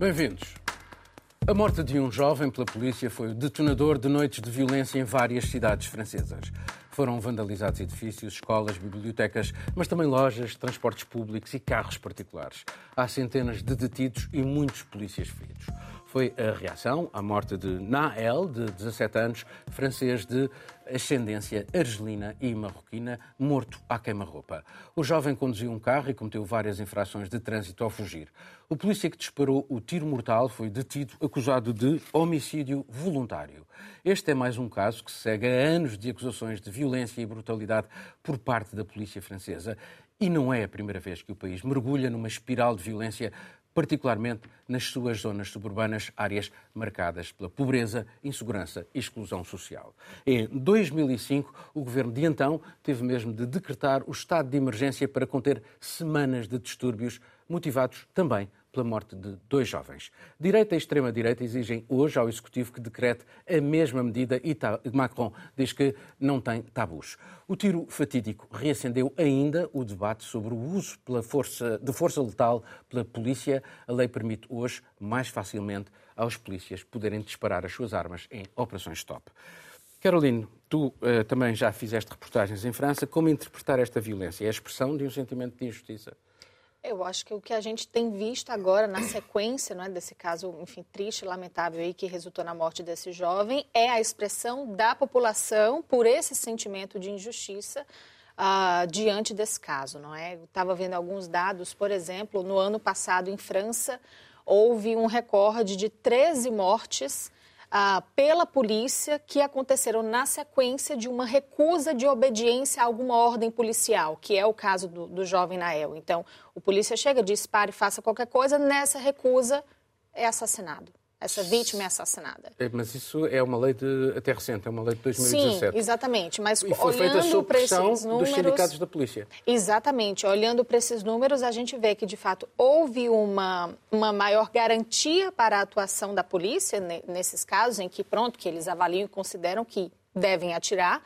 Bem-vindos. A morte de um jovem pela polícia foi o detonador de noites de violência em várias cidades francesas. Foram vandalizados edifícios, escolas, bibliotecas, mas também lojas, transportes públicos e carros particulares. Há centenas de detidos e muitos polícias feridos foi a reação à morte de Nael, de 17 anos, francês de ascendência argelina e marroquina, morto à queima-roupa. O jovem conduziu um carro e cometeu várias infrações de trânsito ao fugir. O polícia que disparou o tiro mortal foi detido acusado de homicídio voluntário. Este é mais um caso que segue a anos de acusações de violência e brutalidade por parte da polícia francesa. E não é a primeira vez que o país mergulha numa espiral de violência particularmente nas suas zonas suburbanas, áreas marcadas pela pobreza, insegurança e exclusão social. Em 2005, o governo de então teve mesmo de decretar o estado de emergência para conter semanas de distúrbios, motivados também pela morte de dois jovens. Direita e extrema-direita exigem hoje ao Executivo que decrete a mesma medida e Macron diz que não tem tabus. O tiro fatídico reacendeu ainda o debate sobre o uso pela força, de força letal pela polícia. A lei permite hoje, mais facilmente, aos polícias poderem disparar as suas armas em operações stop. Caroline, tu uh, também já fizeste reportagens em França. Como interpretar esta violência? É a expressão de um sentimento de injustiça? Eu acho que o que a gente tem visto agora na sequência não é, desse caso, enfim, triste, lamentável aí que resultou na morte desse jovem é a expressão da população por esse sentimento de injustiça uh, diante desse caso, não é? Estava vendo alguns dados, por exemplo, no ano passado em França houve um recorde de 13 mortes ah, pela polícia que aconteceram na sequência de uma recusa de obediência a alguma ordem policial, que é o caso do, do jovem Nael. Então, o polícia chega, dispara e faça qualquer coisa, nessa recusa é assassinado essa vítima é assassinada. É, mas isso é uma lei de, até recente, é uma lei de 2017. Sim, exatamente. Mas e foi feita sob pressão números, dos sindicatos da polícia. Exatamente. Olhando para esses números, a gente vê que, de fato, houve uma, uma maior garantia para a atuação da polícia nesses casos em que, pronto, que eles avaliam e consideram que devem atirar.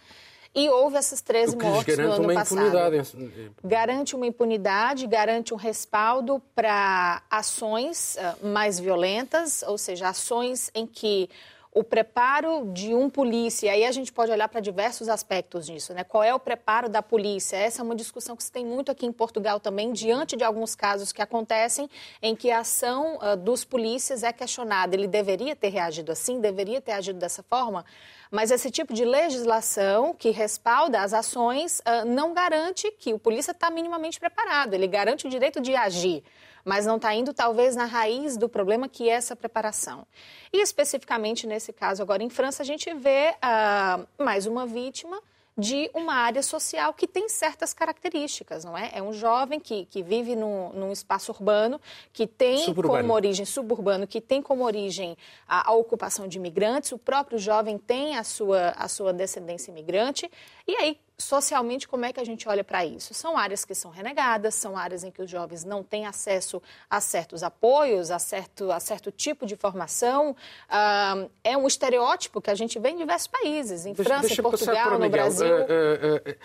E houve essas 13 mortes no ano uma passado. Impunidade. Garante uma impunidade, garante um respaldo para ações uh, mais violentas, ou seja, ações em que o preparo de um polícia, aí a gente pode olhar para diversos aspectos disso, né? Qual é o preparo da polícia? Essa é uma discussão que se tem muito aqui em Portugal também, diante de alguns casos que acontecem em que a ação uh, dos polícias é questionada. Ele deveria ter reagido assim, deveria ter agido dessa forma? Mas esse tipo de legislação que respalda as ações uh, não garante que o polícia está minimamente preparado. Ele garante o direito de agir, mas não está indo talvez na raiz do problema que é essa preparação. E especificamente nesse caso agora em França a gente vê uh, mais uma vítima de uma área social que tem certas características, não é? É um jovem que, que vive num, num espaço urbano, que tem suburbano. como origem suburbano, que tem como origem a, a, ocupação de imigrantes, o próprio jovem tem a sua, a sua descendência imigrante, e aí socialmente, como é que a gente olha para isso? São áreas que são renegadas, são áreas em que os jovens não têm acesso a certos apoios, a certo, a certo tipo de formação. Ah, é um estereótipo que a gente vê em diversos países, em deixa, França, deixa em Portugal, no Brasil. Uh, uh, uh,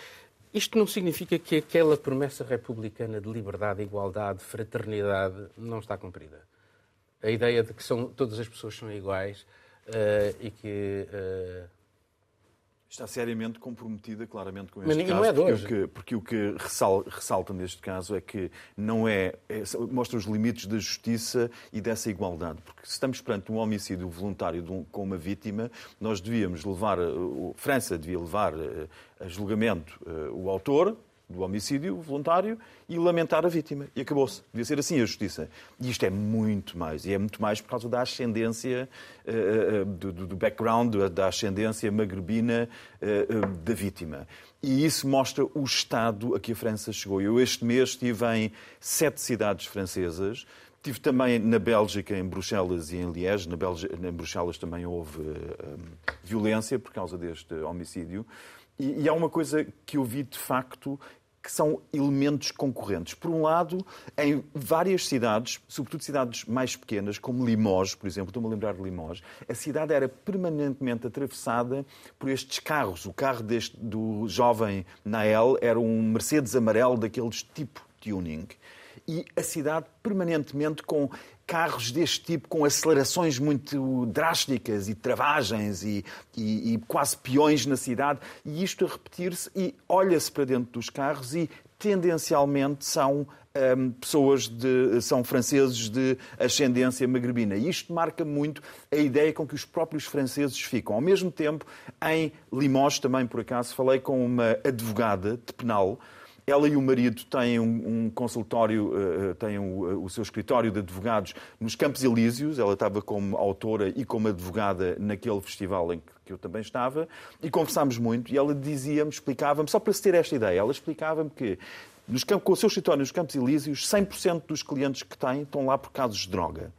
isto não significa que aquela promessa republicana de liberdade, igualdade, fraternidade não está cumprida. A ideia de que são, todas as pessoas são iguais e que Está seriamente comprometida, claramente, com este Mas, caso. Não é porque, o que, porque o que ressalta neste caso é que não é, é, mostra os limites da justiça e dessa igualdade. Porque se estamos perante um homicídio voluntário um, com uma vítima, nós devíamos levar, a França devia levar a, a julgamento a, o autor, do homicídio voluntário e lamentar a vítima. E acabou-se. Devia ser assim a justiça. E isto é muito mais. E é muito mais por causa da ascendência, uh, do, do, background, da ascendência magrebina uh, da vítima. E isso mostra o estado a que a França chegou. Eu este mês estive em sete cidades francesas. Estive também na Bélgica, em Bruxelas e em Liège. Na Bélgica, em Bruxelas também houve violência por causa deste homicídio. E há uma coisa que eu vi de facto que são elementos concorrentes. Por um lado, em várias cidades, sobretudo cidades mais pequenas, como Limoges, por exemplo, estou-me a lembrar de Limoges, a cidade era permanentemente atravessada por estes carros. O carro deste, do jovem Nael era um Mercedes amarelo daqueles tipo tuning. E a cidade permanentemente com carros deste tipo, com acelerações muito drásticas e travagens e, e, e quase peões na cidade, e isto a repetir-se, e olha-se para dentro dos carros e tendencialmente são um, pessoas de, são franceses de ascendência magrebina. E isto marca muito a ideia com que os próprios franceses ficam. Ao mesmo tempo, em Limoges, também por acaso, falei com uma advogada de penal. Ela e o marido têm um, um consultório, uh, têm o, uh, o, seu escritório de advogados nos Campos Elíseos. Ela estava como autora e como advogada naquele festival em que, que eu também estava. E conversámos muito. E ela dizia-me, explicava-me, só para se ter esta ideia, ela explicava-me que nos, com o seu escritório nos Campos Elíseos, 100% dos clientes que têm estão lá por casos de droga.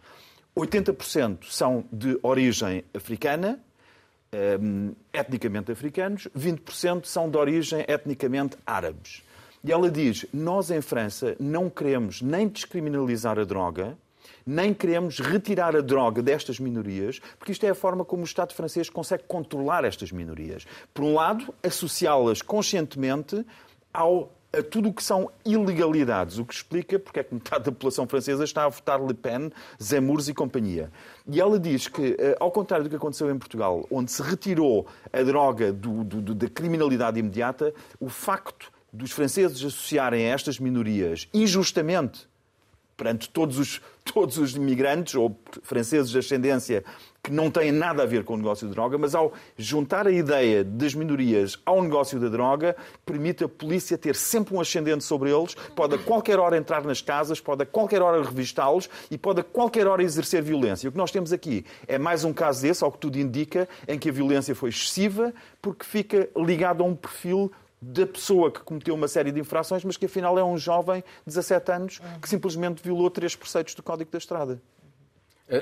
80% são de origem africana, um, etnicamente africanos, 20% são de origem etnicamente árabes. E ela diz: Nós em França não queremos nem descriminalizar a droga, nem queremos retirar a droga destas minorias, porque isto é a forma como o Estado francês consegue controlar estas minorias. Por um lado, associá-las conscientemente ao a tudo o que são ilegalidades, o que explica porque é que metade da população francesa está a votar Le Pen, Zemmour e companhia. E ela diz que, eh, ao contrário do que aconteceu em Portugal, onde se retirou a droga do, do, da criminalidade imediata, o facto dos franceses associarem a estas minorias injustamente perante todos os, todos os imigrantes ou franceses de ascendência que não têm nada a ver com o negócio de droga, mas ao juntar a ideia das minorias ao negócio da droga, permite a polícia ter sempre um ascendente sobre eles, pode a qualquer hora entrar nas casas, pode a qualquer hora revistá-los e pode a qualquer hora exercer violência. O que nós temos aqui é mais um caso desse, ao que tudo indica, em que a violência foi excessiva porque fica ligado a um perfil da pessoa que cometeu uma série de infrações, mas que afinal é um jovem de 17 anos que simplesmente violou três preceitos do Código da Estrada.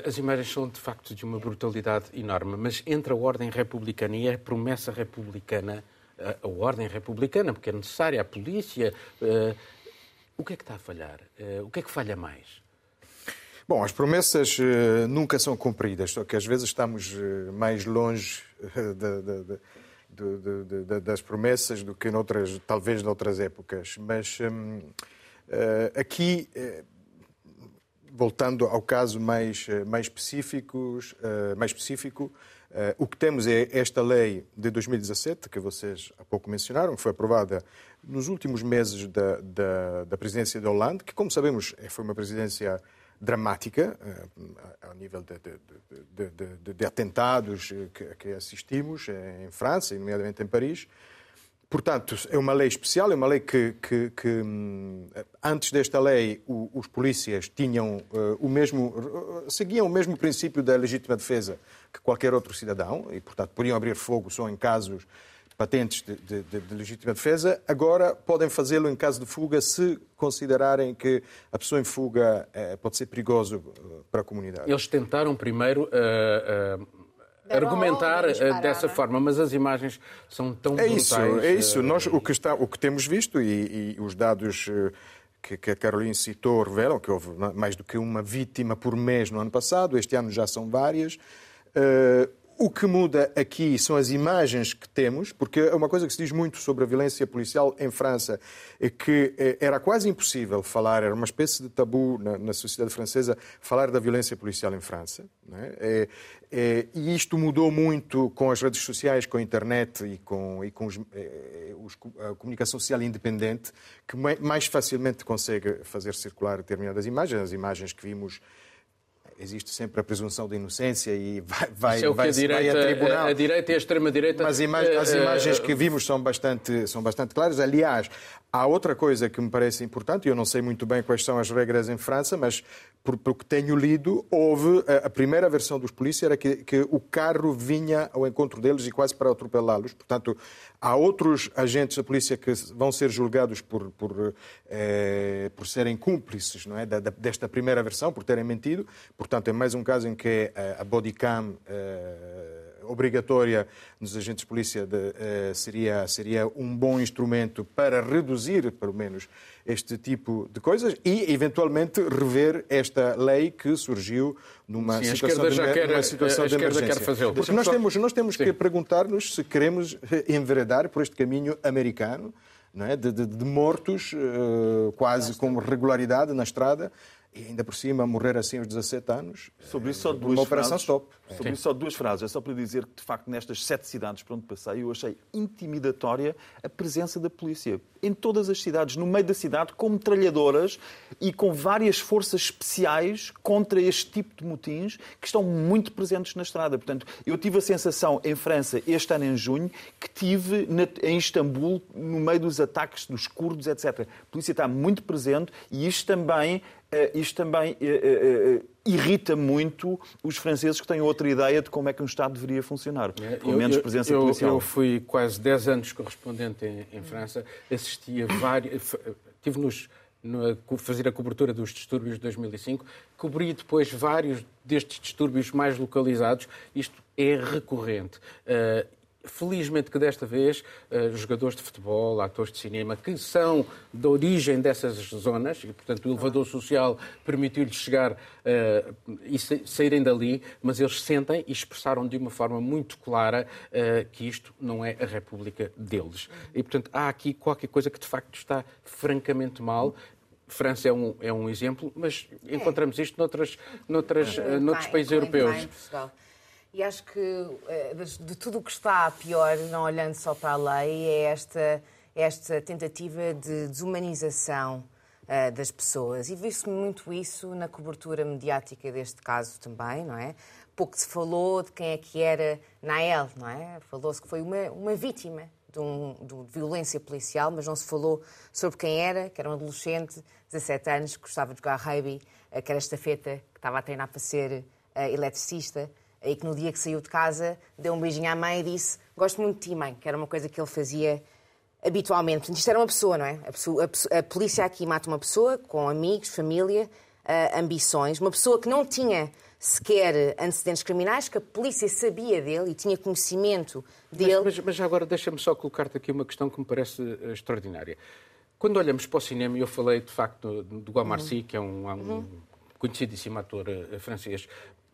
As imagens são de facto de uma brutalidade enorme, mas entre a ordem republicana e a promessa republicana, a ordem republicana, porque é necessária, a polícia, eh, o que é que está a falhar? Eh, o que é que falha mais? Bom, as promessas eh, nunca são cumpridas, só que às vezes estamos mais longe de, de, de de, das promessas do que noutras, talvez noutras épocas. Mas hum, uh, aqui, uh, voltando ao caso mais, uh, mais, específicos, mais específico, o que temos é esta lei de 2017, que vocês há pouco mencionaram, que foi aprovada nos últimos meses da, da, da presidência de Hollande, que, como sabemos, foi uma presidência dramática uh, ao nível de, de, de, de atentados que, que, assistimos em França, nomeadamente em Paris. Portanto, é uma lei especial, é uma lei que, que, que hum, antes desta lei, o, os polícias tinham uh, o mesmo, seguiam o mesmo princípio da legítima defesa que qualquer outro cidadão e, portanto, podiam abrir fogo só em casos patentes de, de, de, legítima defesa, agora podem fazê-lo em caso de fuga se considerarem que a pessoa em fuga é, pode ser perigoso eh, para a comunidade. Eles tentaram primeiro uh, uh, argumentar dessa forma, mas as imagens são tão é brutais. Isso, é isso. Nós, o, que está, o que temos visto e, e os dados que, que a Caroline citou revelam que houve mais do que uma vítima por mês no ano passado, este ano já são várias. Uh, o que muda aqui são as imagens que temos, porque é uma coisa que se diz muito sobre a violência policial em França é que eh, era quase impossível falar, era uma espécie de tabu na, na sociedade francesa falar da violência policial em França. É? É, é, e isto mudou muito com as redes sociais, com a internet e com, e com os, eh, os, a comunicação social independente, que mais facilmente consegue fazer circular determinadas imagens, as imagens que vimos existe sempre a presunção de inocência e vai, vai, é vai, a, direita, vai a tribunal. A, direita e a extrema-direita. Mas as imagens que vimos são bastante, são bastante claras. Aliás, há outra coisa que me parece importante, eu não sei muito bem quais são as regras em França, mas por, por que tenho lido, houve a, a primeira versão dos polícias era que, que, o carro vinha ao encontro deles e quase para atropelá-los. Portanto, há outros agentes da polícia que vão ser julgados por, por, eh, por serem cúmplices não é? Da, da, desta primeira versão, por terem mentido. Portanto, é mais um caso em que a, a bodycam. Eh, obrigatória nos agentes de polícia de, uh, seria, seria um bom instrumento para reduzir, pelo menos, este tipo de coisas e, eventualmente, rever esta lei que surgiu numa Sim, situação, de, quer, numa situação de emergência. Porque nós só... temos, nós temos que perguntar-nos se queremos enveredar por este caminho americano não é? de, de, de mortos, uh, quase com regularidade na estrada e ainda por cima morrer assim aos 17 anos. Sobre isso só duas uma operação frases. stop. Sobre isso só duas frases. É só para dizer que, de facto, nestas sete cidades por onde passei, eu achei intimidatória a presença da polícia. Em todas as cidades, no meio da cidade, com metralhadoras e com várias forças especiais contra este tipo de motins que estão muito presentes na estrada. Portanto, eu tive a sensação em França, este ano em junho, que tive em Istambul, no meio dos ataques dos curdos, etc. A polícia está muito presente e isto também isto também eh, eh, irrita muito os franceses que têm outra ideia de como é que um Estado deveria funcionar, com menos presença eu, policial. Eu fui quase 10 anos correspondente em, em França, assisti a vários... Tive nos a fazer a cobertura dos distúrbios de 2005, cobri depois vários destes distúrbios mais localizados. Isto é recorrente. Felizmente que desta vez uh, jogadores de futebol, atores de cinema, que são da origem dessas zonas, e portanto o elevador social permitiu-lhes chegar uh, e saírem dali, mas eles sentem e expressaram de uma forma muito clara uh, que isto não é a República deles. E portanto há aqui qualquer coisa que de facto está francamente mal. França é um, é um exemplo, mas encontramos isto noutras, noutras, noutros países europeus. E acho que eh, de tudo o que está pior, não olhando só para a lei, é esta, esta tentativa de desumanização uh, das pessoas. E viu-se muito isso na cobertura mediática deste caso também, não é? Pouco se falou de quem é que era Nael, não é? Falou-se que foi uma, uma vítima de, um, de, violência policial, mas não se falou sobre quem era, que era um adolescente, 17 anos, que gostava de jogar rugby, eh, que era estafeta, que estava a treinar para ser uh, eletricista e que no dia que saiu de casa deu um beijinho à mãe e disse gosto muito de ti, mãe, que era uma coisa que ele fazia habitualmente. Portanto, isto era uma pessoa, não é? A, pessoa, a, a polícia aqui mata uma pessoa com amigos, família, uh, ambições, uma pessoa que não tinha sequer antecedentes criminais, que a polícia sabia dele e tinha conhecimento dele. Mas, mas, mas agora deixa-me só colocar-te aqui uma questão que me parece uh, extraordinária. Quando olhamos para o cinema, e eu falei de facto do Guamarcy, uhum. que é um, um uhum. conhecidíssimo ator uh, francês,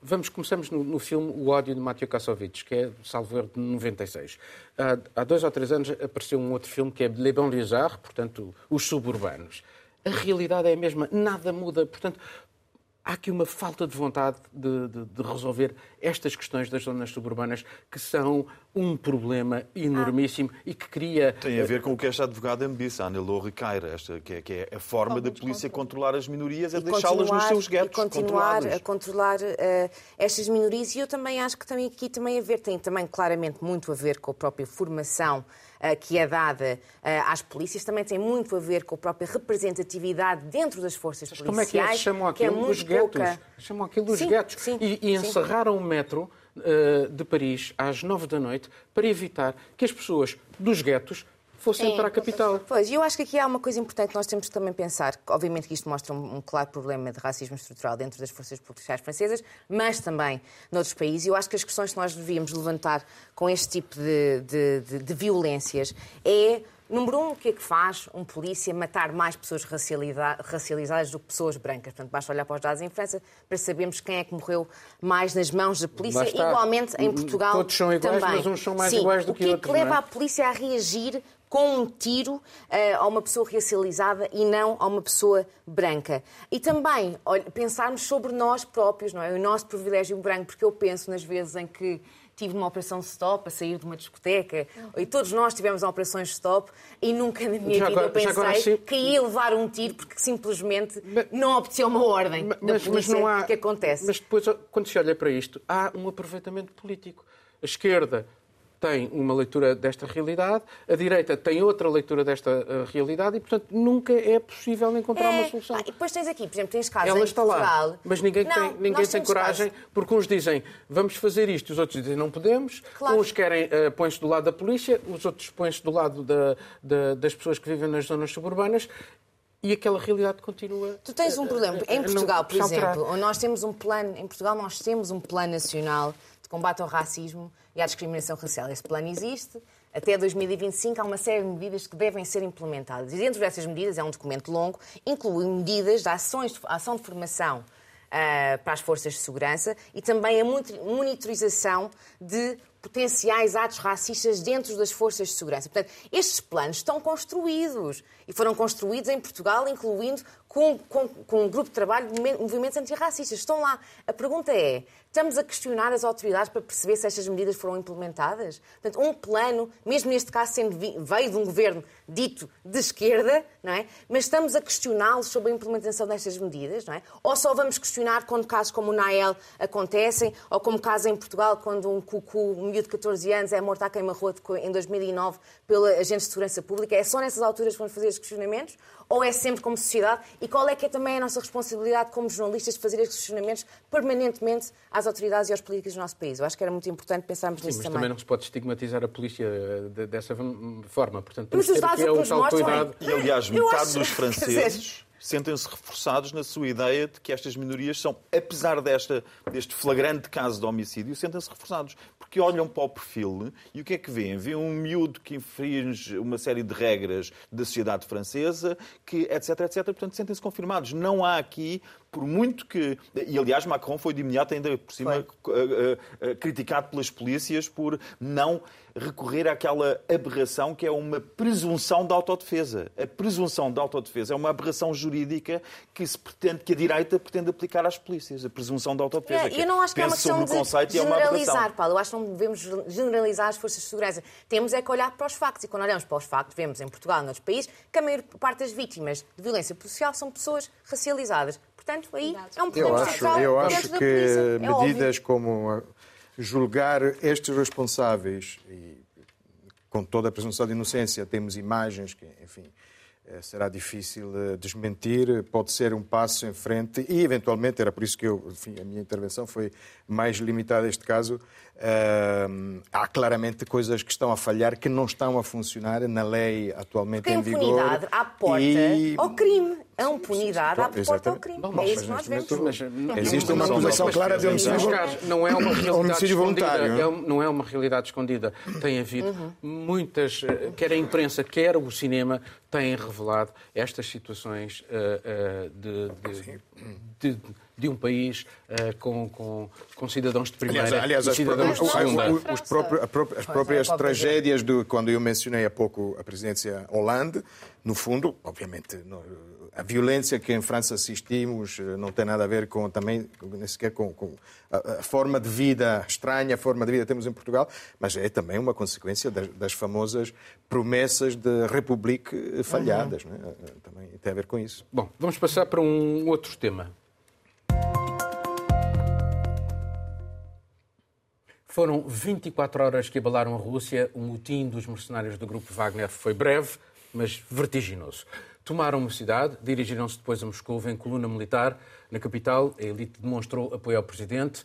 Vamos, começamos no, no, filme O ódio de Mathieu Kassovitz, que é, salvo erro, de 96. Há, há dois ou três anos apareceu um outro filme que é Les Banlieusards, portanto, Os Suburbanos. A realidade é a mesma, nada muda. Portanto, há aqui uma falta de vontade de, de, de, resolver estas questões das zonas suburbanas que são um problema enormíssimo ah. e que cria... Tem a ver com o que esta advogada me disse, a Anelô Ricaira, esta, que, é, que é a forma da polícia controlar as minorias, é deixá-las nos seus guetos. E continuar a controlar uh, estas minorias e eu também acho que também aqui também a ver, tem também claramente muito a ver com a própria formação que é dada eh, às polícias também tem muito a ver com a própria representatividade dentro das forças Mas policiais. Como é que eles chamam aquilo é os guetos? Pouca... Chamam aquilo os guetos. Sim, e, e encerraram o metro uh, de Paris às nove da noite para evitar que as pessoas dos guetos fossem Sim. para a capital. Pois, eu acho que aqui há uma coisa importante que nós temos que também pensar. Obviamente que isto mostra um, um, claro problema de racismo estrutural dentro das forças policiais francesas, mas também noutros países. Eu acho que as questões que nós devíamos levantar com este tipo de, de, de, de violências é Número um, o que é que faz um polícia matar mais pessoas racializadas do que pessoas brancas? Portanto, basta olhar para os dados em França para sabermos quem é que morreu mais nas mãos da polícia, igualmente em Portugal Todos são iguais, também. mas uns são mais Sim. iguais do que, outros. O que é que leva é? a polícia a reagir com um tiro uh, a uma pessoa racializada e não a uma pessoa branca. E também olha, pensarmos sobre nós próprios, não é? O nosso privilégio branco, porque eu penso nas vezes em que tive uma operação stop a sair de uma discoteca e todos nós tivemos operações stop e nunca na minha já vida agora, eu pensei agora, sim... que ia levar um tiro porque simplesmente mas, não obteceu uma ordem mas, da polícia mas não há, que acontece. Mas depois, quando se olha para isto, há um aproveitamento político. A esquerda tem uma leitura desta realidade, a direita tem outra leitura desta uh, realidade e, portanto, nunca é possível encontrar é, uma solução. Ah, e depois tens aqui, por exemplo, tens casos Ela em está Portugal... lá, mas ninguém não, tem, ninguém tem coragem, casos. porque uns dizem vamos fazer isto, os outros dizem não podemos, claro. uns querem uh, põem-se do lado da polícia, os outros põem-se do lado da, da, das pessoas que vivem nas zonas suburbanas e aquela realidade continua. Tu tens um problema. Em Portugal, por exemplo, nós temos um plano, em Portugal nós temos um plano nacional de combate ao racismo e à discriminação racial. Esse plano existe. Até 2025 há uma série de medidas que devem ser implementadas. E dentro dessas medidas, é um documento longo, inclui medidas de ações ação de formação uh, para as forças de segurança e também a monitorização de potenciais atos racistas dentro das forças de segurança. Portanto, estes planos estão construídos e foram construídos em Portugal, incluindo com, com, com um grupo de trabalho de movimentos antirracistas. Estão lá. A pergunta é: estamos a questionar as autoridades para perceber se estas medidas foram implementadas? Portanto, um plano, mesmo neste caso sendo veio de um governo dito de esquerda, não é? Mas estamos a questioná-los sobre a implementação destas medidas, não é? Ou só vamos questionar quando casos como o Nael acontecem, ou como caso em Portugal, quando um cucu, um miúdo de 14 anos, é morto à queima-rua em 2009 pela Agente de Segurança Pública. É só nessas alturas que vamos fazer estes questionamentos? Ou é sempre como sociedade? E qual é que é também a nossa responsabilidade como jornalistas de fazer estes questionamentos permanentemente às autoridades e aos políticos do nosso país? Eu acho que era muito importante pensarmos Sim, nisso mas também. também não se pode estigmatizar a polícia eh, dessa forma. Portanto, temos mas que ter aqui um tal cuidado. E, aliás, metade dos franceses sentem-se reforçados na sua ideia de que estas minorias são, apesar desta, deste flagrante caso de homicídio, sentem-se reforçados. Porque olham para o perfil e o que é que veem? Vêem um miúdo que infringe uma série de regras da sociedade francesa, que etc, etc. Portanto, sentem-se confirmados. Não há aqui por muito que. E, aliás, Macron foi de imediato, ainda por cima, uh, uh, uh, criticado pelas polícias por não recorrer àquela aberração que é uma presunção de autodefesa. A presunção de autodefesa é uma aberração jurídica que se pretende, que a direita pretende aplicar às polícias. A presunção de autodefesa. É, eu não acho que é uma questão de generalizar, Paulo. Eu acho que não devemos generalizar as forças de segurança. Temos é que olhar para os factos. E quando olhamos para os factos, vemos em Portugal e noutros países que a maior parte das vítimas de violência policial são pessoas racializadas. Portanto, aí é um problema eu acho, central Eu acho que é medidas como julgar estes responsáveis e com toda a presunção de inocência temos imagens que, enfim, será difícil eh, desmentir, pode ser um passo em frente e, eventualmente, era por isso que eu, enfim, a minha intervenção foi mais limitada a este caso, Uh, há claramente coisas que estão a falhar, que não estão a funcionar na lei atualmente Porque em vigor. A impunidade à porta e... ao crime. A impunidade à porta ao crime. Bom, é isso que nós vemos. Mas, existe uma acusação clara de homicídio, não é uma realidade voluntário. É, não é uma realidade escondida. Tem havido uhum. muitas, eh, quer a imprensa, quer o cinema, têm revelado estas situações uh, uh, de, de, de de um país uh, com, com, com, cidadãos de primeira aliás, aliás, e cidadãos de segunda. Os, os próprios, as próprias tragédias de quando eu mencionei há pouco a presidência Hollande, no fundo, obviamente, a violência que em França assistimos eh, não tem nada a ver com também, nem sequer com, com a, a, forma de vida estranha, a forma de vida que temos em Portugal, mas é também uma consequência das, das famosas promessas de República falhadas. Uhum. Né? Também tem a ver com isso. Bom, vamos passar para um outro tema. Foram 24 horas que abalaram a Rússia. O motim dos mercenários do grupo Wagner foi breve, mas vertiginoso. Tomaram uma cidade, dirigiram-se depois a Moscou em coluna militar. Na capital, a elite demonstrou apoio ao presidente.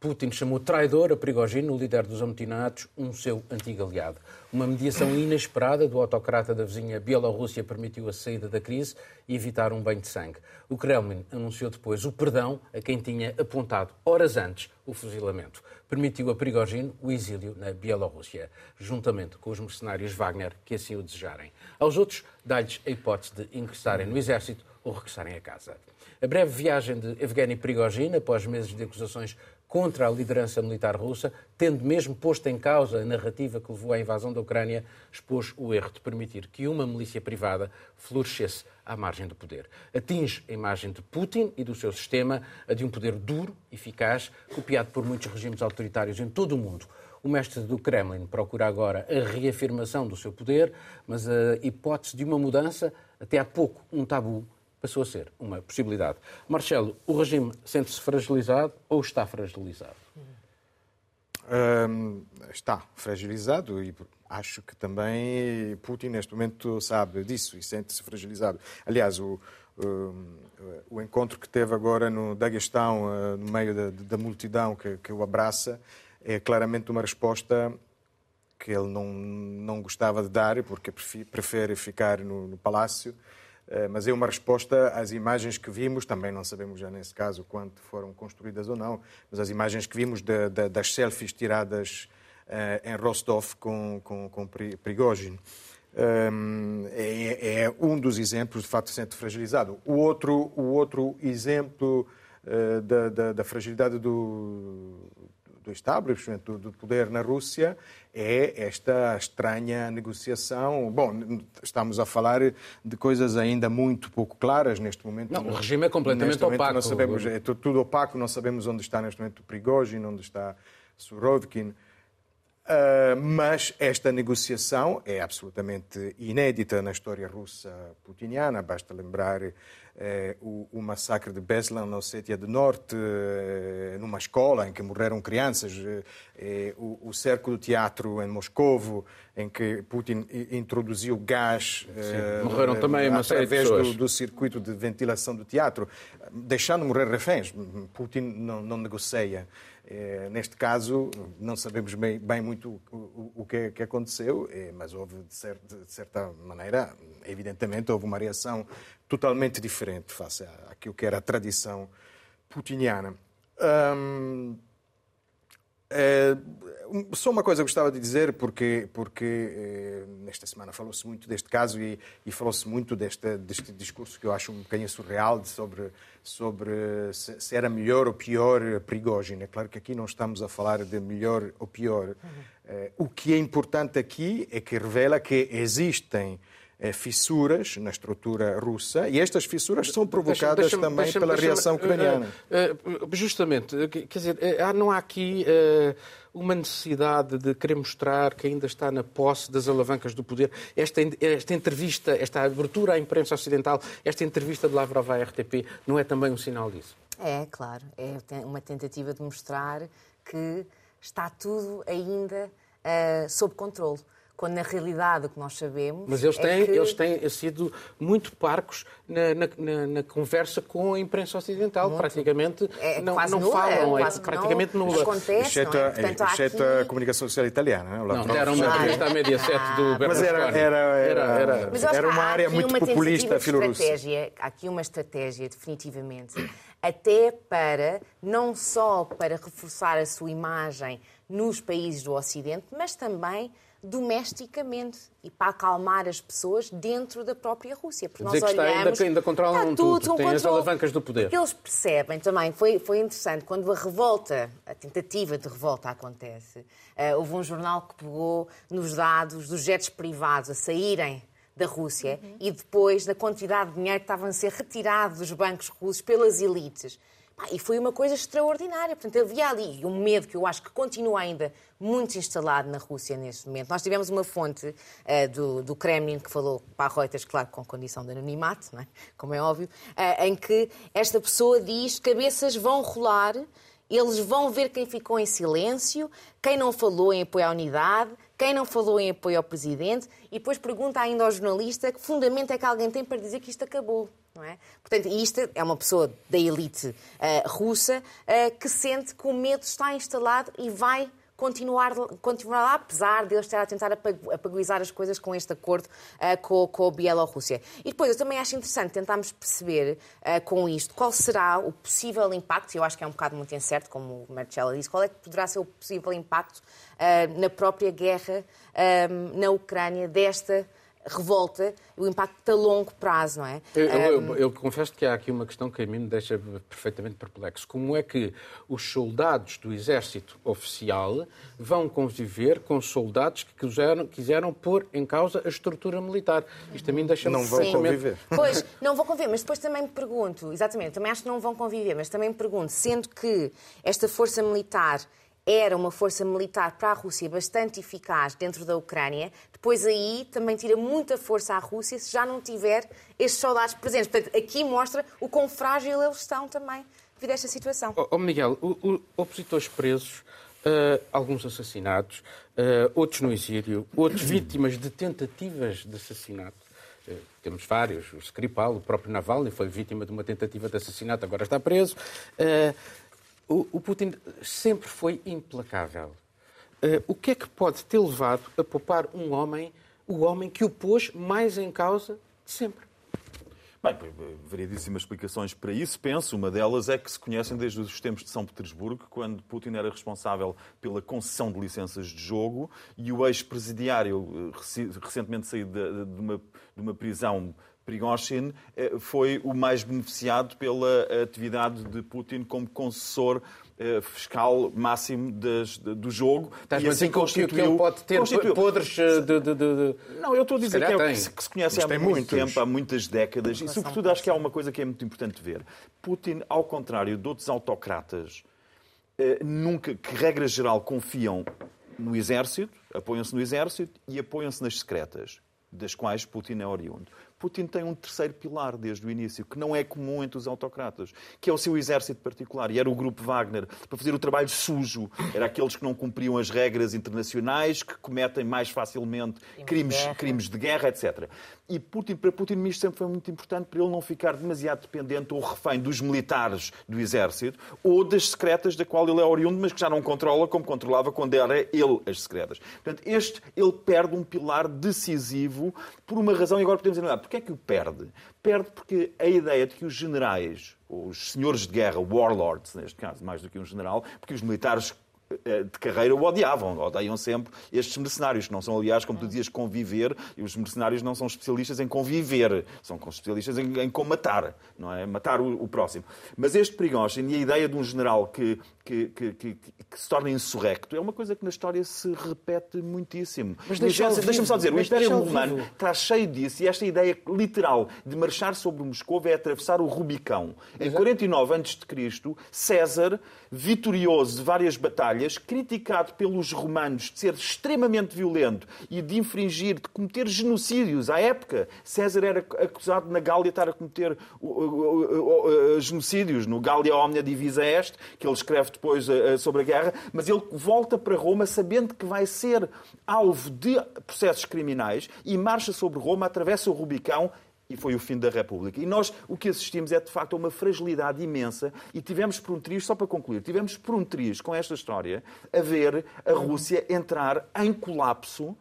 Putin chamou traidor a Prigogine, o líder dos amotinados, um seu antigo aliado. Uma mediação inesperada do autocrata da vizinha Bielorrússia permitiu a saída da crise e evitar um banho de sangue. O Kremlin anunciou depois o perdão a quem tinha apontado horas antes o fuzilamento. Permitiu a Prigogine o exílio na Bielorrússia, juntamente com os mercenários Wagner que assim o desejarem. Aos outros, dá-lhes a hipótese de ingressarem no exército ou regressarem a casa. A breve viagem de Evgeny Prigogine, após meses de acusações contra a liderança militar russa, tendo mesmo posto em causa a narrativa que levou à invasão da Ucrânia, expôs o erro de permitir que uma milícia privada florescesse à margem do poder. Atinge a imagem de Putin e do seu sistema, a de um poder duro, eficaz, copiado por muitos regimes autoritários em todo o mundo. O mestre do Kremlin procura agora a reafirmação do seu poder, mas a hipótese de uma mudança, até há pouco um tabu, passou a ser uma possibilidade. Marcelo, o regime sente-se fragilizado ou está fragilizado? Um, está fragilizado e acho que também Putin neste momento sabe disso e sente-se fragilizado. Aliás, o, o, o, encontro que teve agora no Daguestão, uh, no meio da, da multidão que, que, o abraça, é claramente uma resposta que ele não, não gostava de dar, porque prefere ficar no, no palácio mas é uma resposta às imagens que vimos, também não sabemos já nesse caso quanto foram construídas ou não, mas as imagens que vimos de, de, das selfies tiradas uh, em Rostov com, com, com Prigozhin. Um, é, é, um dos exemplos, de facto, sendo fragilizado. O outro, o outro exemplo uh, da, da, da, fragilidade do, do establishment, do, do, poder na Rússia, é esta estranha negociação. Bom, estamos a falar de coisas ainda muito pouco claras neste momento. Não, o regime é completamente opaco. Não sabemos, é tudo opaco, não sabemos onde está neste momento Prigozhin, onde está Surovkin. Uh, mas esta negociação é absolutamente inédita na história russa putiniana. Basta lembrar eh, o, o, massacre de Beslan, na Ossétia do Norte, eh, numa escola em que morreram crianças, eh, o, o, cerco do teatro em Moscovo, em que Putin introduziu gás morreram também uma através do, do, circuito de ventilação do teatro, deixando morrer reféns. Putin não, não negocia. É, neste caso, não sabemos bem, bem muito o, o, o que, que, aconteceu, é, mas houve, de, certa, de certa maneira, evidentemente, houve uma reação totalmente diferente face àquilo que era a tradição putiniana. É, só uma coisa gostava de dizer, porque, porque é, nesta semana falou-se muito deste caso e, e falou-se muito deste, deste discurso que eu acho um bocadinho surreal sobre, sobre se, se, era melhor ou pior Prigogine. É claro que aqui não estamos a falar de melhor ou pior. Uhum. É, o que é importante aqui é que revela que existem fissuras na estrutura russa e estas fissuras são provocadas deixa, também deixa, pela deixa, reação ucraniana. Uh, uh, justamente, quer dizer, não há aqui uma necessidade de querer mostrar que ainda está na posse das alavancas do poder. Esta, esta entrevista, esta abertura à imprensa ocidental, esta entrevista de Lavrov à RTP, não é também um sinal disso? É, claro. É uma tentativa de mostrar que está tudo ainda uh, sob controle quando na realidade o que nós sabemos. Mas eles têm, é que... eles têm sido muito parcos na, na, na conversa com a imprensa ocidental. Muito. Praticamente é, não, quase não nula, falam, é, é praticamente nula. Acontece, exceto, não é? Portanto, exceto aqui... a comunicação social italiana. Não, não deram uma entrevista à Mediaset do Berlusconi. Mas era, era, era, era, Mas era uma área muito uma populista filorussa. Há aqui uma estratégia, definitivamente, até para, não só para reforçar a sua imagem nos países do Ocidente, mas também domesticamente e para acalmar as pessoas dentro da própria Rússia. Porque nós olhamos, ainda, ainda controlam tudo, tudo tem as alavancas do poder. Porque eles percebem também, foi, foi interessante, quando a revolta, a tentativa de revolta acontece, uh, houve um jornal que pegou nos dados dos jets privados a saírem da Rússia uhum. e depois da quantidade de dinheiro que estavam a ser retirado dos bancos russos pelas elites. E foi uma coisa extraordinária. Portanto, havia ali um medo que eu acho que continua ainda muito instalado na Rússia neste momento. Nós tivemos uma fonte uh, do, do, Kremlin que falou para a Reuters, claro, com condição de anonimato, é? como é óbvio, uh, em que esta pessoa diz cabeças vão rolar, eles vão ver quem ficou em silêncio, quem não falou em apoio à unidade, quem não falou em apoio ao presidente, e depois pergunta ainda ao jornalista que fundamento é que alguém tem para dizer que isto acabou. Não é? Portanto, isto é uma pessoa da elite uh, russa uh, que sente que o medo está instalado e vai continuar, continuar lá, apesar de eles estar a tentar apaguizar as coisas com este acordo uh, com, com a Bielorrússia. E depois, eu também acho interessante tentarmos perceber uh, com isto qual será o possível impacto, eu acho que é um bocado muito incerto, como o Marcelo disse, qual é que poderá ser o possível impacto uh, na própria guerra na Ucrânia desta revolta, o impacto a longo prazo, não é? Eu, eu, eu, confesso que há aqui uma questão que a mim me deixa perfeitamente perplexo. Como é que os soldados do exército oficial vão conviver com soldados que quiseram, quiseram pôr em causa a estrutura militar? Isto a mim deixa-me Não vão conviver. Pois, não vão conviver, mas depois também me pergunto, exatamente, também acho que não vão conviver, mas também me pergunto, sendo que esta força militar era uma força militar para a Rússia bastante eficaz dentro da Ucrânia, depois aí também tira muita força à Rússia se já não tiver estes soldados presentes. Portanto, aqui mostra o quão frágil eles estão também devido a esta situação. Oh, oh Miguel, o, o, opositores presos, uh, alguns assassinados, uh, outros no exílio, outros vítimas de tentativas de assassinato. Uh, temos vários, o Skripal, o próprio Navalny foi vítima de uma tentativa de assassinato, agora está preso o, Putin sempre foi implacável. Uh, o que é que pode ter levado a poupar um homem, o homem que o pôs mais em causa de sempre? Bem, variedíssimas explicações para isso. Penso, uma delas é que se conhecem desde os tempos de São Petersburgo, quando Putin era responsável pela concessão de licenças de jogo e o ex-presidiário, eh, recentemente saído de uma, de uma prisão Prigozhin eh, foi o mais beneficiado pela atividade de Putin como concessor eh, fiscal máximo das, do jogo. Estás e assim constituiu... que ele pode ter constituiu... podres eh, de, de, de, Não, eu estou a dizer que, é, que, se, que se conhece Mas há muito muitos. tempo, há muitas décadas, e sobretudo acho que há uma coisa que é muito importante ver. Putin, ao contrário de outros autocratas, nunca, que regra geral confiam no exército, apoiam-se no exército e apoiam-se nas secretas, das quais Putin é oriundo. Putin tem um terceiro pilar desde o início, que não é comum entre os autocratas, que é o seu exército particular. E era o grupo Wagner, para fazer o trabalho sujo. Era aqueles que não cumpriam as regras internacionais, que cometem mais facilmente crimes, crimes de guerra, etc. E Putin, para Putin isto sempre foi muito importante para ele não ficar demasiado dependente ou refém dos militares do exército ou das secretas da qual ele é oriundo, mas que já não controla como controlava quando era ele as secretas. Portanto, este, ele perde um pilar decisivo por uma razão, e agora podemos dizer, porquê é que o perde? Perde porque a ideia de que os generais, os senhores de guerra, warlords, neste caso, mais do que um general, porque os militares de carreira o odiavam, odeiam sempre estes mercenários, que não são, aliás, como tu dizias, conviver, e os mercenários não são especialistas em conviver, são especialistas em, em matar, não é? Matar o, o, próximo. Mas este Prigozhin e a ideia de um general que, que, que, que, que se torna insurrecto é uma coisa que na história se repete muitíssimo. Mas deixa-me deixa só dizer, o Império Romano está cheio disso, e esta ideia literal de marchar sobre Moscou é atravessar o Rubicão. Em 49 a.C., César, vitorioso de várias batalhas, criticado pelos romanos de ser extremamente violento e de infringir, de cometer genocídios. À época, César era acusado na Gália de estar a cometer genocídios, no Gália Omnia Divisa Est, que ele escreve depois eh, eh, sobre a guerra, mas ele volta para Roma sabendo que vai ser alvo de processos criminais e marcha sobre Roma, atravessa o Rubicão e foi o fim da República. E nós o que assistimos é, de facto, a uma fragilidade imensa e tivemos por um triz, só para concluir, tivemos por um triz com esta história a ver a Rússia entrar em colapso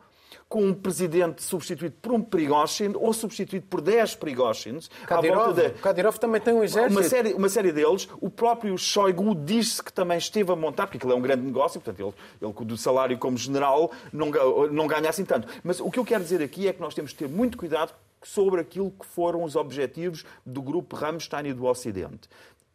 com um presidente substituído por um Prigozhin ou substituído por 10 Prigozhins. Kadyrov, de... Kadyrov também tem um exército. Uma série, uma série deles. O próprio Shoigu diz-se que também esteve a montar, porque aquilo é um grande negócio, portanto, ele, ele do salário como general não, não ganha assim tanto. Mas o que eu quero dizer aqui é que nós temos que ter muito cuidado sobre aquilo que foram os objetivos do grupo Rammstein e do Ocidente.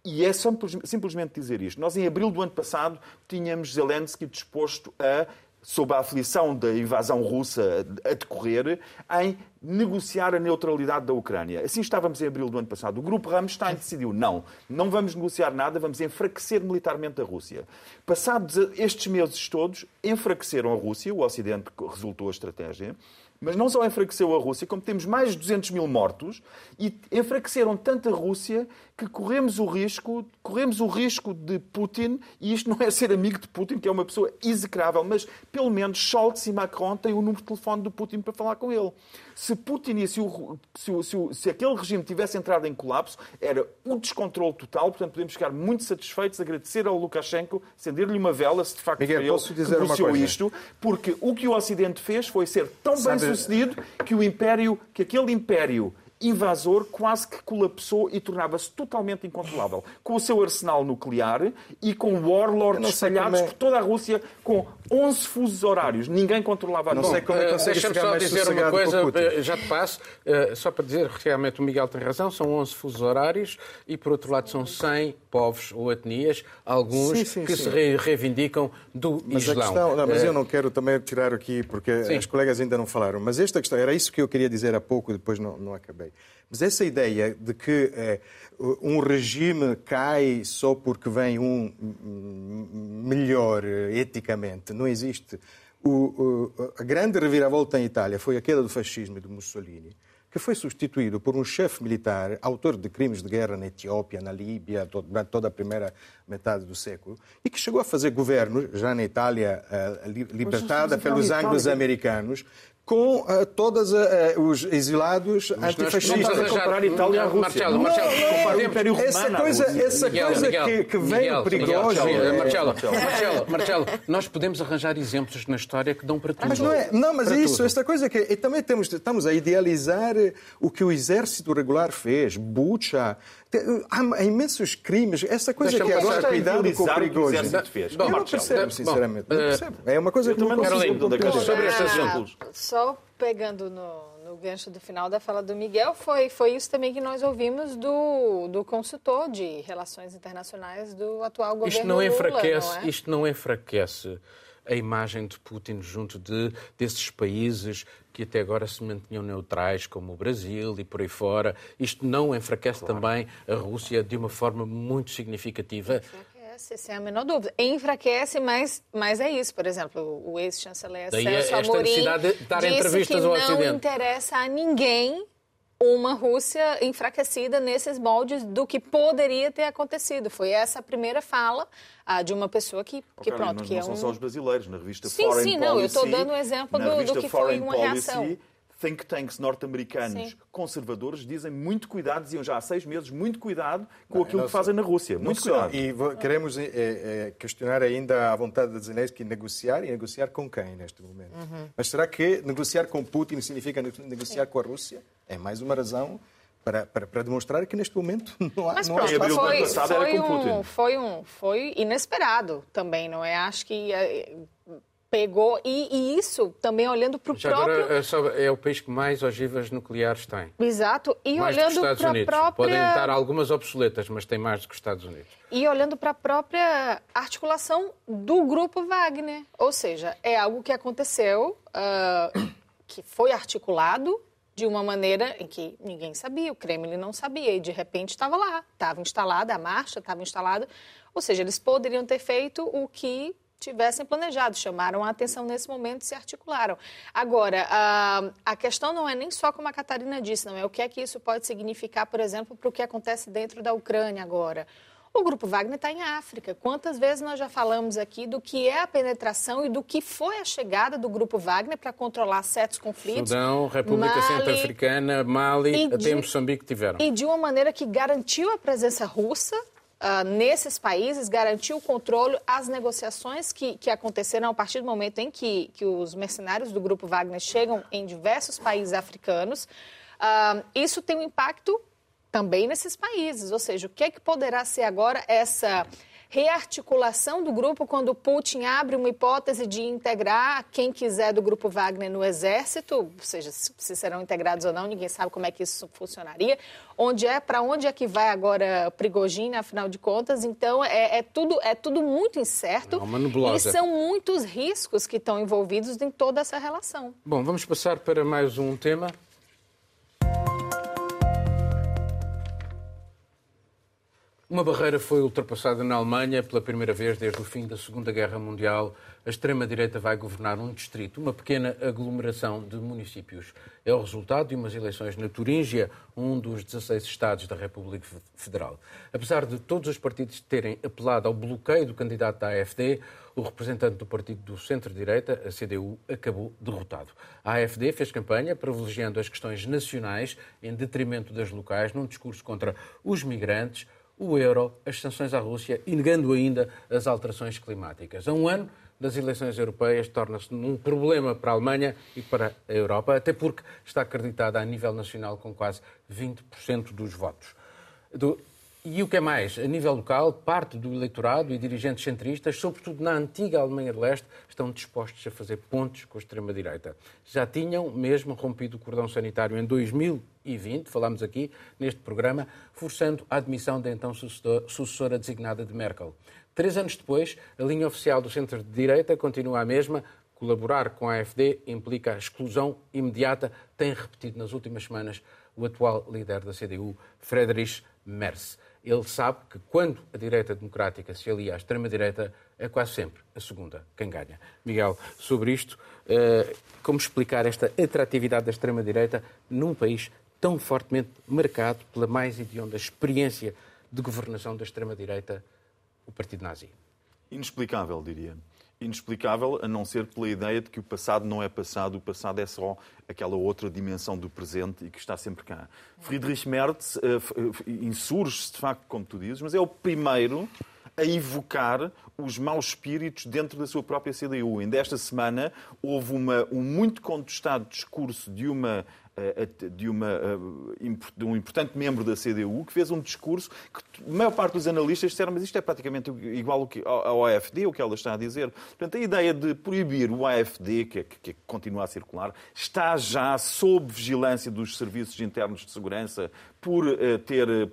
E é simplesmente dizer isto. Nós, em abril do ano passado, tínhamos Zelensky disposto a, sob a aflição da invasão russa a decorrer, em negociar a neutralidade da Ucrânia. Assim estávamos em abril do ano passado. O grupo Rammstein decidiu não, não vamos negociar nada, vamos enfraquecer militarmente a Rússia. Passados estes meses todos, enfraqueceram a Rússia, o Ocidente resultou a estratégia, mas não só enfraqueceu a Rússia, como temos mais de 200 mil mortos e enfraqueceram tanto a Rússia que corremos o risco, corremos o risco de Putin, e isto não é ser amigo de Putin, que é uma pessoa execrável, mas pelo menos Scholz e Macron têm o número de telefone do Putin para falar com ele. Se Putin e se, o, se, o, se, o, se aquele regime tivesse entrado em colapso, era o descontrole total, portanto podemos ficar muito satisfeitos, agradecer ao Lukashenko, acender-lhe uma vela, se de facto Miguel, foi ele que negociou isto, porque o que o Ocidente fez foi ser tão bem sucedido que o império, que aquele império invasor quase que colapsou e tornava-se totalmente incontrolável. Com o seu arsenal nuclear e com warlords espalhados é... por toda a Rússia, com 11 fusos horários. Ninguém controlava Não sei como é que consegue Deixa-me só dizer uma coisa, eh, já te passo, eh, só para dizer, realmente o Miguel tem razão, são 11 fusos horários e, por outro lado, são 100 povos ou etnias, alguns sim, sim, que sim. se reivindicam do mas Islão. Questão, não, mas eu não quero também tirar aqui, porque as colegas ainda não falaram, mas esta questão, era isso que eu queria dizer há pouco, depois não, não acabei. Mas essa ideia de que é, um regime cai só porque vem um melhor eticamente, não existe. O, o, a grande reviravolta em Itália foi a queda do fascismo e do Mussolini, que foi substituído por um chefe militar, autor de crimes de guerra na Etiópia, na Líbia, durante toda a primeira metade do século, e que chegou a fazer governo, já na Itália uh, libertada pelos anglos-americanos, com uh, todos uh, os exilados Mas antifascistas. Não comparar Itália à Rússia. Marcelo, Marcelo, não, não, o Império Romano essa coisa, essa Miguel, coisa Miguel, que, que vem Miguel, perigosa. Marcelo, Marcelo, Marcelo, nós podemos arranjar exemplos na história que dão para tudo. Mas não é, não, mas isso, tudo. esta coisa que e também temos, estamos a idealizar o que o exército regular fez, Bucha, Há imensos crimes. Essa coisa que agora cuidado com o perigoso. Eu não percebo, sinceramente. Não percebo. É uma coisa que não consigo Sobre estes exemplos. Só pegando no, no gancho do final da fala do Miguel, foi, foi isso também que nós ouvimos do, do consultor de relações internacionais do atual governo isto não enfraquece, Lula, não é? Isto não enfraquece a imagem de Putin junto de, desses países que até agora se mantinham neutrais, como o Brasil e por aí fora. Isto não enfraquece claro. também a Rússia de uma forma muito significativa? Enfraquece, sem a menor dúvida. Enfraquece, mas, mas é isso. Por exemplo, o ex-chanceler Celso Amorim disse que não interessa a ninguém uma Rússia enfraquecida nesses moldes do que poderia ter acontecido. Foi essa a primeira fala ah, de uma pessoa que, que okay, pronto, que não é são um... só os brasileiros, na revista sim, Foreign sim, Policy... Sim, não, eu estou dando um exemplo do, do, que foi uma Policy, reação think tanks norte-americanos conservadores dizem muito cuidado, diziam já há seis meses, muito cuidado com aquilo que fazem na Rússia. Muito cuidado. E queremos é, é, questionar ainda a vontade de Zelensky negociar e negociar com quem neste momento. Uhum. Mas será que negociar com Putin significa negociar Sim. com a Rússia? É mais uma razão para, para, para, demonstrar que neste momento não há. Mas não pronto, há... foi, foi, um, foi, um, foi inesperado também, não é? Acho que pegou, e, e isso também olhando para o próprio... É, é o país que mais ogivas nucleares tem. Exato, e mais olhando para a própria... Podem estar algumas obsoletas, mas tem mais do que os Estados Unidos. E olhando para a própria articulação do Grupo Wagner. Ou seja, é algo que aconteceu, uh, que foi articulado de uma maneira em que ninguém sabia, o Kremlin não sabia, e de repente estava lá, estava instalada a marcha, estava instalada. Ou seja, eles poderiam ter feito o que tivessem planejado, chamaram a atenção nesse momento e se articularam. Agora, a, a questão não é nem só como a Catarina disse, não é o que é que isso pode significar, por exemplo, para o que acontece dentro da Ucrânia agora. O Grupo Wagner está em África. Quantas vezes nós já falamos aqui do que é a penetração e do que foi a chegada do Grupo Wagner para controlar certos conflitos? Sudão, República Centro-Africana, Mali, até Moçambique tiveram. E de uma maneira que garantiu a presença russa Uh, nesses países, garantiu o controle às negociações que, que aconteceram a partir do momento em que, que os mercenários do Grupo Wagner chegam em diversos países africanos. Uh, isso tem um impacto também nesses países, ou seja, o que, é que poderá ser agora essa rearticulação do grupo quando Putin abre uma hipótese de integrar quem quiser do grupo Wagner no exército, ou seja, se serão integrados ou não, ninguém sabe como é que isso funcionaria. Onde é, para onde é que vai agora Prigogine, afinal de contas? Então é, é tudo é tudo muito incerto é e são muitos riscos que estão envolvidos em toda essa relação. Bom, vamos passar para mais um tema. Uma barreira foi ultrapassada na Alemanha pela primeira vez desde o fim da Segunda Guerra Mundial. A extrema-direita vai governar um distrito, uma pequena aglomeração de municípios. É o resultado de umas eleições na Turíngia, um dos 16 Estados da República Federal. Apesar de todos os partidos terem apelado ao bloqueio do candidato da AFD, o representante do partido do centro-direita, a CDU, acabou derrotado. A AFD fez campanha privilegiando as questões nacionais em detrimento das locais, num discurso contra os migrantes, o euro, as sanções à Rússia e negando ainda as alterações climáticas. A um ano das eleições europeias torna-se um problema para a Alemanha e para a Europa, até porque está acreditada a nível nacional com quase 20% dos votos. Do... E o que é mais, a nível local, parte do eleitorado e dirigentes centristas, sobretudo na antiga Alemanha de Leste, estão dispostos a fazer pontos com a extrema-direita. Já tinham mesmo rompido o cordão sanitário em 2020, falámos aqui neste programa, forçando a admissão da então sucessora designada de Merkel. Três anos depois, a linha oficial do centro-direita continua a mesma, Colaborar com a AfD implica a exclusão imediata, tem repetido nas últimas semanas o atual líder da CDU, Friedrich Merz ele sabe que quando a direita democrática se alia à extrema-direita, é quase sempre a segunda quem ganha. Miguel, sobre isto, eh, como explicar esta atratividade da extrema-direita num país tão fortemente marcado pela mais hedionda experiência de governação da extrema-direita, o Partido Nazi? Inexplicável, diria inexplicável, a não ser pela ideia de que o passado não é passado, o passado é só aquela outra dimensão do presente e que está sempre cá. Friedrich Merz uh, insurge-se, de facto, como tu dizes, mas é o primeiro a evocar os maus espíritos dentro da sua própria CDU. Ainda esta semana houve uma, um muito contestado discurso de uma de, uma, eh, de um importante membro da CDU que fez um discurso que a maior parte dos analistas disseram mas isto é praticamente igual ao AFD, o que ela está a dizer. Portanto, a ideia de proibir o AFD, que, é, que, que continua a circular, está já sob vigilância dos serviços internos de segurança por ter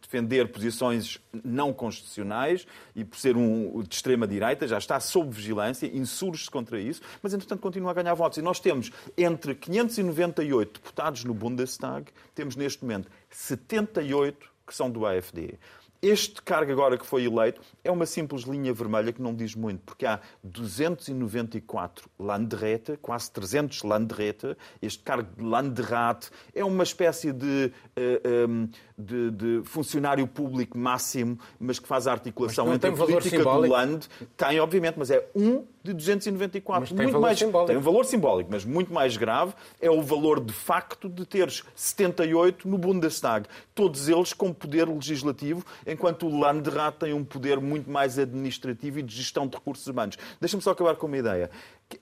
defender posições não constitucionais e por ser um de extrema direita, já está sob vigilância, insurge-se contra isso, mas entretanto continua a ganhar votos. E nós temos entre 598 deputados no Bundestag, temos neste momento 78 que são do AfD. Este cargo agora que foi eleito é uma simples linha vermelha que não diz muito, porque há 294 Landräte, quase 300 Landräte. Este cargo de Landrat é uma espécie de, uh, de, de, funcionário público máximo, mas que faz a articulação entre a política do Land. Tem, obviamente, mas é um de 294. Mas tem muito mais, simbólico. Tem um valor simbólico, mas muito mais grave é o valor de facto de teres 78 no Bundestag. Todos eles com poder legislativo, enquanto o Landrat tem um poder muito mais administrativo e de gestão de recursos humanos. Deixa-me só acabar com uma ideia,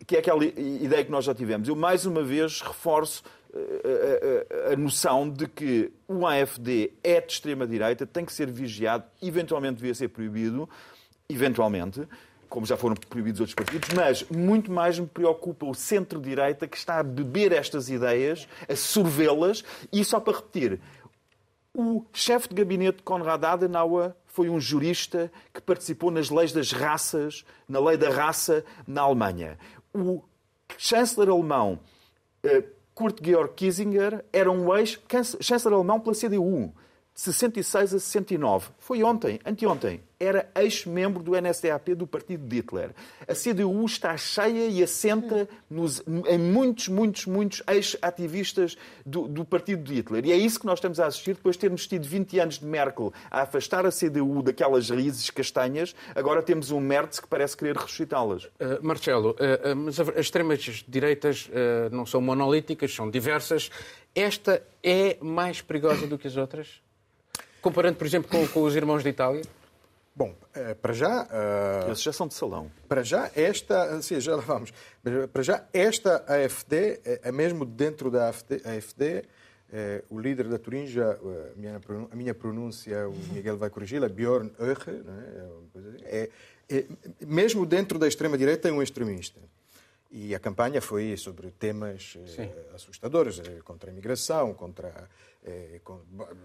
que é aquela ideia que nós já tivemos. Eu, mais uma vez, reforço a, eh, a, eh, a, noção de que o AFD é de extrema-direita, tem que ser vigiado, eventualmente devia ser proibido, eventualmente, como já foram proibidos outros partidos, mas muito mais me preocupa o centro-direita que está a beber estas ideias, a sorvê-las, e só para repetir, o chefe de gabinete Konrad Adenauer foi um jurista que participou nas leis das raças, na lei da raça na Alemanha. O chanceler alemão eh, Kurt Georg Kiesinger era um ex-chanceler alemão pela CDU, 66 a 69. Foi ontem, anteontem era ex-membro do NSDAP do partido de Hitler. A CDU está cheia e assenta nos, em muitos, muitos, muitos ex-ativistas do, do, partido de Hitler. E é isso que nós estamos a assistir depois de termos tido 20 anos de Merkel a afastar a CDU daquelas raízes castanhas. Agora temos um Merz que parece querer ressuscitá-las. Uh, Marcelo, uh, uh, as extremas direitas não são monolíticas, são diversas. Esta é mais perigosa do que as outras? Comparando, por exemplo, com, com os irmãos de Itália? Bom, eh, para já. Uh, Esses já são de salão. Para já, esta. Sim, já lá vamos. Para já, esta AFD, é mesmo dentro da AFD, AFD é, o líder da Turinja, a minha, a minha pronúncia, o Miguel vai corrigi-la, Bjorn Oeche, né, é, é, mesmo dentro da extrema-direita, é um extremista. E a campanha foi sobre temas eh, assustadores, contra a imigração, contra,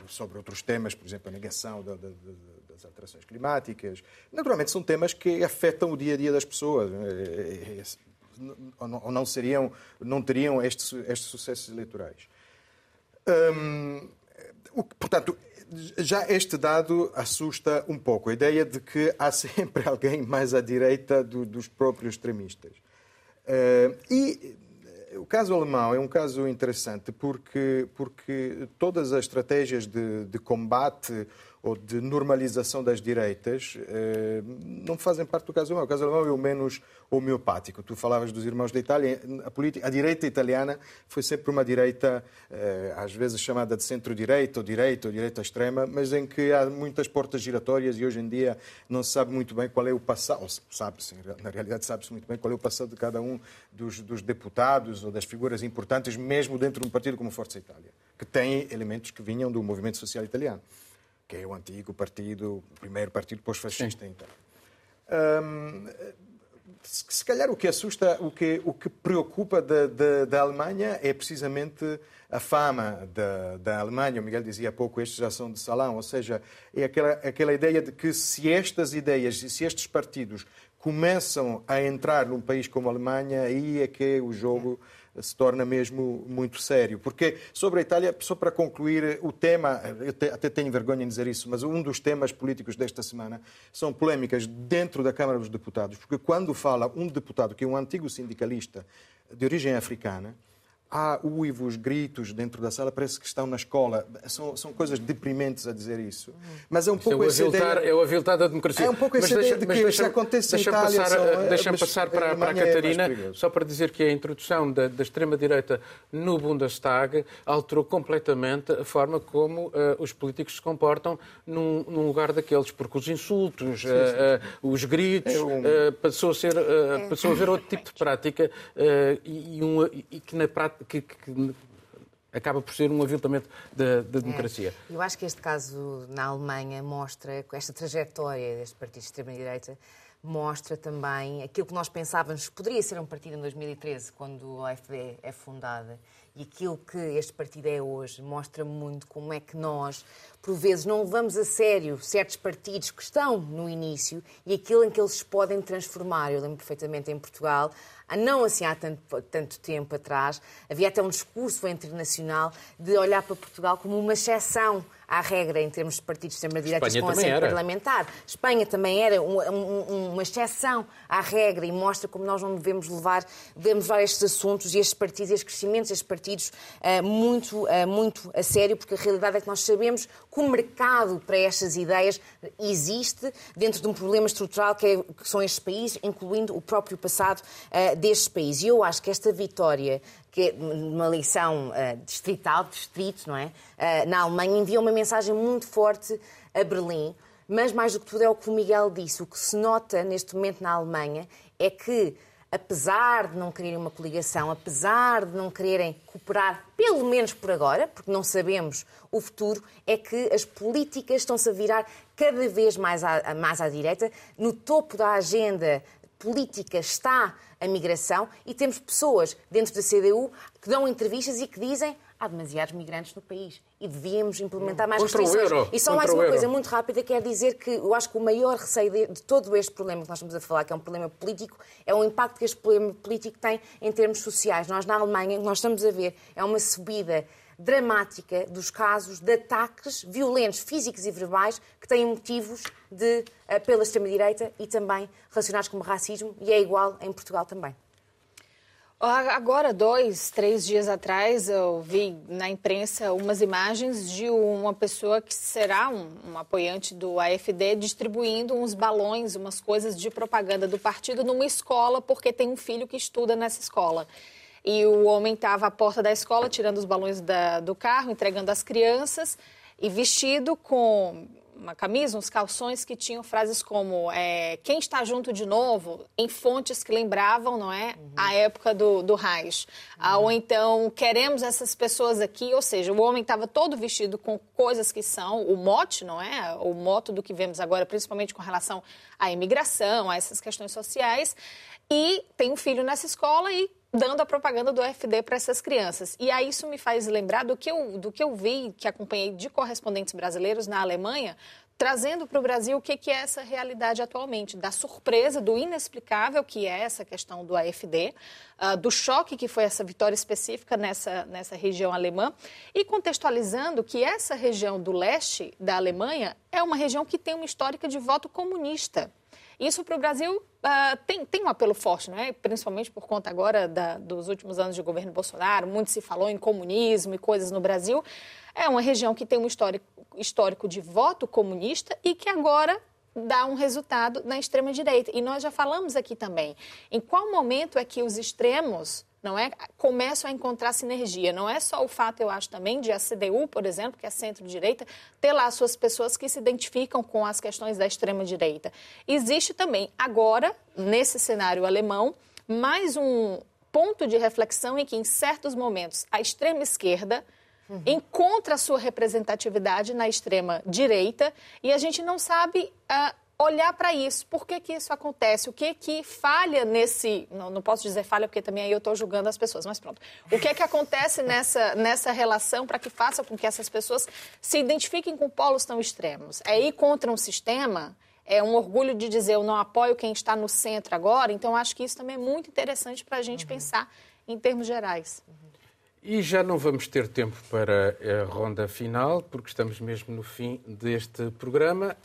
sobre outros temas, por exemplo, a negação da, da, da das alterações climáticas. Naturalmente, são temas que afetam o dia a dia das pessoas. É, é, é, ou não, seriam, não teriam estes, sucessos eleitorais. Hum, portanto, já este dado assusta um pouco a ideia de que há sempre alguém mais à direita do, dos próprios extremistas. Uh, e o caso alemão é um caso interessante porque, porque todas as estratégias de, de combate ou de normalização das direitas eh, não fazem parte do caso alemão. O caso alemão é o menos homeopático. Tu falavas dos irmãos da Itália. A, política, a direita italiana foi sempre uma direita, eh, às vezes chamada de centro-direita, ou direita, ou direita extrema, mas em que há muitas portas giratórias e hoje em dia não se sabe muito bem qual é o passado, sabe-se, na realidade sabe-se muito bem qual é o passado de cada um dos, dos deputados ou das figuras importantes, mesmo dentro de um partido como Forza Itália, que tem elementos que vinham do movimento social italiano que é o antigo partido, o primeiro partido pós-fascista, então. Se calhar o que assusta, o que, o que preocupa da, da, da Alemanha é precisamente a fama da, da Alemanha. O Miguel dizia há pouco, estes já são de salão, ou seja, é aquela, aquela ideia de que se estas ideias e se estes partidos começam a entrar num país como a Alemanha, aí é que o jogo se torna mesmo muito sério. Porque sobre a Itália, só para concluir, o tema, eu até tenho vergonha em dizer isso, mas um dos temas políticos desta semana são polémicas dentro da Câmara dos Deputados, porque quando fala um deputado que é um antigo sindicalista de origem africana, há uivos, gritos dentro da sala, parece que estão na escola. São, são coisas deprimentes a dizer isso. Mas é um pouco é essa ideia... É o aviltar da democracia. É um pouco essa ideia de que deixa, acontece deixa em Itália. Passar, são, deixa passar para, para a é Catarina, é só para dizer que a introdução da, da extrema-direita no Bundestag alterou completamente a forma como uh, os políticos se comportam num, num, lugar daqueles, porque os insultos, sim, sim. Uh, uh, os gritos, é um... passou, a ser, passou a haver outro tipo de prática e, um, e que na prática que, que acaba por ser um aviltamento da, da democracia. É. Eu acho que este caso na Alemanha mostra, esta trajetória deste partido de extrema-direita, mostra também aquilo que nós pensávamos que poderia ser um partido em 2013, quando a AfD é fundada, e aquilo que este partido é hoje mostra muito como é que nós, por vezes, não levamos a sério certos partidos que estão no início e aquilo em que eles podem transformar. Eu lembro perfeitamente em Portugal, não assim há tanto, tanto tempo atrás, havia até um discurso internacional de olhar para Portugal como uma exceção à regra em termos de partidos de extrema-direita com assento parlamentar. Espanha também era um, um, uma exceção à regra e mostra como nós não devemos levar, devemos levar estes assuntos e estes partidos, estes crescimentos, estes partidos uh, muito, uh, muito a sério, porque a realidade é que nós sabemos que o mercado para estas ideias existe dentro de um problema estrutural que, é, que são estes países, incluindo o próprio passado uh, destes países. E eu acho que esta vitória que é uma lição uh, distrital, distrito, não é? Uh, na Alemanha, envia uma mensagem muito forte a Berlim. Mas, mais do que tudo, é o que o Miguel disse. O que se nota neste momento na Alemanha é que, apesar de não quererem uma coligação, apesar de não quererem cooperar, pelo menos por agora, porque não sabemos o futuro, é que as políticas estão-se a virar cada vez mais à, mais à direita. No topo da agenda política está a migração e temos pessoas dentro da CDU que dão entrevistas e que dizem há demasiados migrantes no país e devíamos implementar mais Contra restrições. E só mais uma coisa muito rápida, quer dizer que eu acho que o maior receio de, de, todo este problema que nós estamos a falar, que é um problema político, é o impacto que este problema político tem em termos sociais. Nós, na Alemanha, nós estamos a ver é uma subida dramática dos casos de ataques violentos, físicos e verbais, que têm motivos de, eh, pela extrema-direita e também relacionados com o racismo, e é igual em Portugal também. Agora, dois, três dias atrás, eu vi na imprensa umas imagens de uma pessoa que será um, um, apoiante do AFD distribuindo uns balões, umas coisas de propaganda do partido numa escola, porque tem um filho que estuda nessa escola. E o homem estava à porta da escola, tirando os balões da, do carro, entregando às crianças, e vestido com uma camisa, uns calções que tinham frases como é, quem está junto de novo, em fontes que lembravam, não é, uhum. a época do, do Reich. Ah, uhum. ou então, queremos essas pessoas aqui, ou seja, o homem estava todo vestido com coisas que são o mote, não é, o moto do que vemos agora, principalmente com relação à imigração, a essas questões sociais, e tem um filho nessa escola e dando a propaganda do FD para essas crianças. E aí isso me faz lembrar do que eu, do que eu vi, que acompanhei de correspondentes brasileiros na Alemanha, trazendo para o Brasil o que, que é essa realidade atualmente, da surpresa, do inexplicável que é essa questão do AFD, uh, ah, do choque que foi essa vitória específica nessa, nessa região alemã, e contextualizando que essa região do leste da Alemanha é uma região que tem uma histórica de voto comunista. Isso para o Brasil uh, tem, tem um apelo forte, não é? principalmente por conta agora da, dos últimos anos de governo Bolsonaro. Muito se falou em comunismo e coisas no Brasil. É uma região que tem um histórico, histórico de voto comunista e que agora dá um resultado na extrema-direita. E nós já falamos aqui também. Em qual momento é que os extremos não é? Começam a encontrar sinergia. Não é só o fato, eu acho, também de a CDU, por exemplo, que é centro-direita, ter lá suas pessoas que se identificam com as questões da extrema-direita. Existe também, agora, nesse cenário alemão, mais um ponto de reflexão em que, em certos momentos, a extrema-esquerda uhum. encontra a sua representatividade na extrema-direita e a gente não sabe. Uh, olhar para isso. Por que, que isso acontece? O que que falha nesse... Não, não posso dizer falha, porque também aí eu estou julgando as pessoas, mas pronto. O que é que acontece nessa, nessa relação para que faça com que essas pessoas se identifiquem com polos tão extremos? É ir contra um sistema... É um orgulho de dizer eu não apoio quem está no centro agora, então acho que isso também é muito interessante para a gente uhum. pensar em termos gerais. E já não vamos ter tempo para a ronda final, porque estamos mesmo no fim deste programa.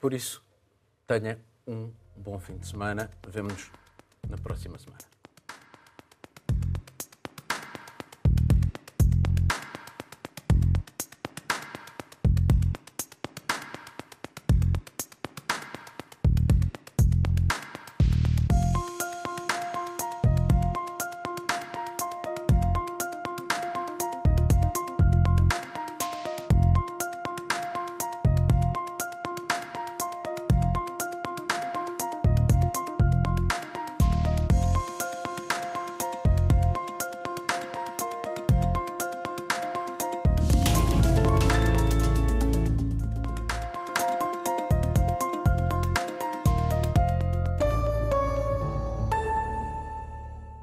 Por isso, Tenha um bom fim de semana. Vemo-nos na próxima semana.